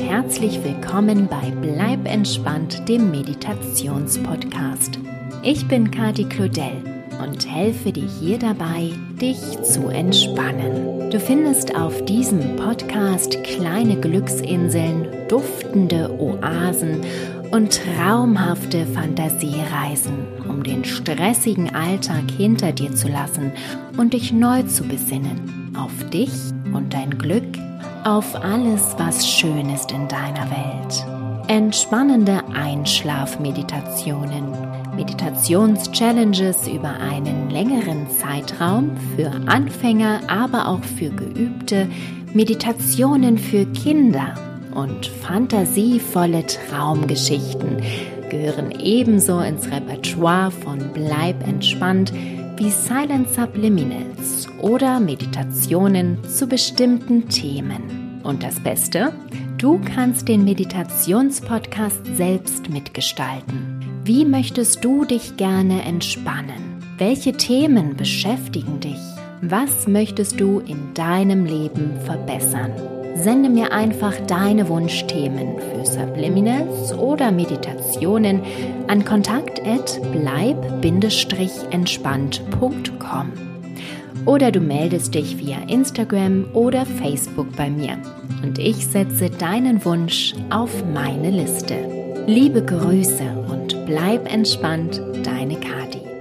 herzlich willkommen bei Bleib entspannt, dem Meditationspodcast. Ich bin Kati Claudel und helfe dir hier dabei, dich zu entspannen. Du findest auf diesem Podcast kleine Glücksinseln, duftende Oasen und traumhafte Fantasiereisen, um den stressigen Alltag hinter dir zu lassen und dich neu zu besinnen auf dich und dein Glück, auf alles, was schön ist in deiner Welt. Entspannende Einschlafmeditationen, Meditations-Challenges über einen längeren Zeitraum für Anfänger, aber auch für Geübte, Meditationen für Kinder und fantasievolle Traumgeschichten gehören ebenso ins Repertoire von Bleib entspannt wie Silent Subliminals oder Meditationen zu bestimmten Themen. Und das Beste, du kannst den Meditationspodcast selbst mitgestalten. Wie möchtest du dich gerne entspannen? Welche Themen beschäftigen dich? Was möchtest du in deinem Leben verbessern? Sende mir einfach deine Wunschthemen für Subliminals oder Meditationen an kontakt@bleib-entspannt.com. Oder du meldest dich via Instagram oder Facebook bei mir und ich setze deinen Wunsch auf meine Liste. Liebe Grüße und bleib entspannt, deine Kati.